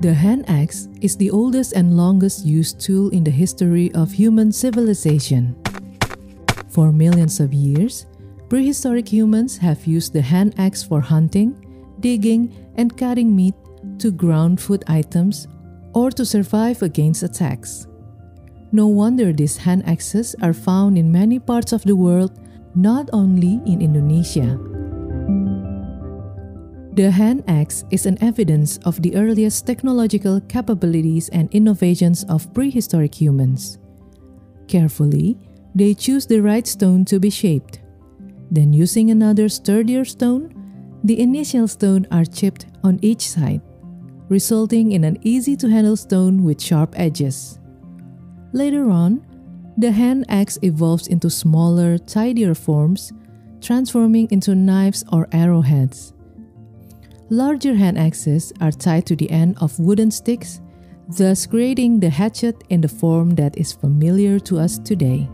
The hand axe is the oldest and longest used tool in the history of human civilization. For millions of years, prehistoric humans have used the hand axe for hunting, digging, and cutting meat to ground food items or to survive against attacks. No wonder these hand axes are found in many parts of the world, not only in Indonesia. The hand axe is an evidence of the earliest technological capabilities and innovations of prehistoric humans. Carefully, they choose the right stone to be shaped. Then, using another sturdier stone, the initial stone are chipped on each side, resulting in an easy to handle stone with sharp edges. Later on, the hand axe evolves into smaller, tidier forms, transforming into knives or arrowheads. Larger hand axes are tied to the end of wooden sticks, thus creating the hatchet in the form that is familiar to us today.